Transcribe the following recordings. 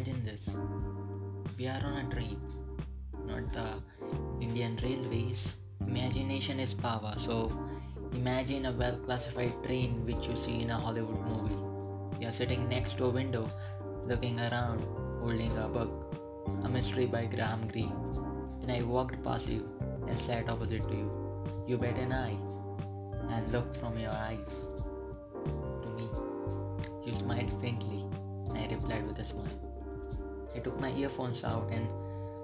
imagine this. We are on a train not the indian railways. Imagination is power. So imagine a well classified train which you see in a hollywood movie. You're sitting next to a window looking around holding a book a mystery by graham greene. And i walked past you and sat opposite to you. You bet an eye and looked from your eyes to me. You smiled faintly and i replied with a smile. I took my earphones out and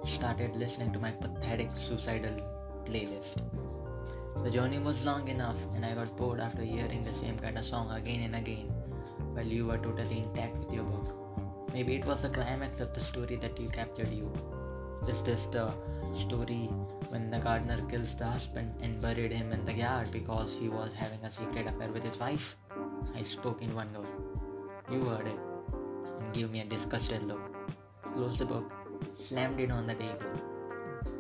started listening to my pathetic suicidal playlist. The journey was long enough, and I got bored after hearing the same kind of song again and again while you were totally intact with your book. Maybe it was the climax of the story that you captured you. Is this the story when the gardener kills the husband and buried him in the yard because he was having a secret affair with his wife? I spoke in one go. You heard it and gave me a disgusted look. Closed the book, slammed it on the table.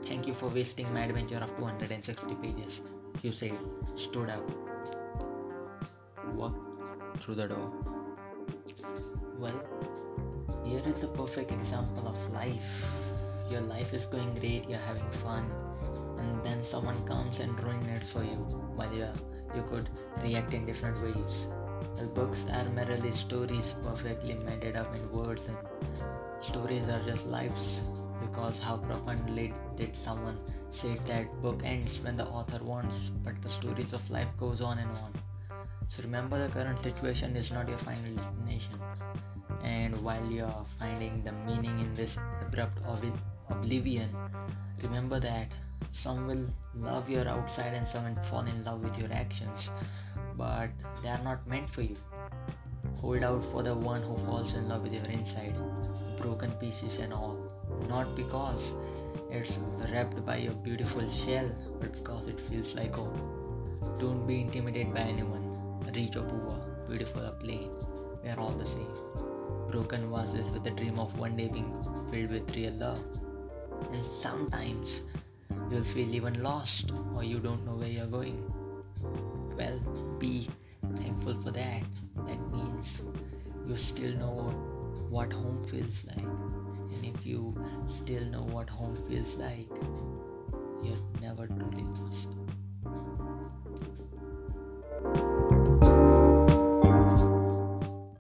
Thank you for wasting my adventure of 260 pages, you said, stood up, walked through the door. Well, here is the perfect example of life. Your life is going great, you're having fun, and then someone comes and ruins it for you while you you could react in different ways. Well, books are merely stories perfectly made up in words, and stories are just lives because how profoundly did someone say that book ends when the author wants, but the stories of life goes on and on. So remember the current situation is not your final destination. And while you're finding the meaning in this abrupt oblivion, remember that some will love your outside and some will fall in love with your actions, but they are not meant for you. Hold out for the one who falls in love with your inside, broken pieces and all. Not because it's wrapped by a beautiful shell, but because it feels like home. Don't be intimidated by anyone, or poor, beautiful or plain. We are all the same. Broken vases with the dream of one day being filled with real love. And sometimes you'll feel even lost or you don't know where you're going. Well, be thankful for that. That means you still know what home feels like. And if you still know what home feels like, you're never truly lost.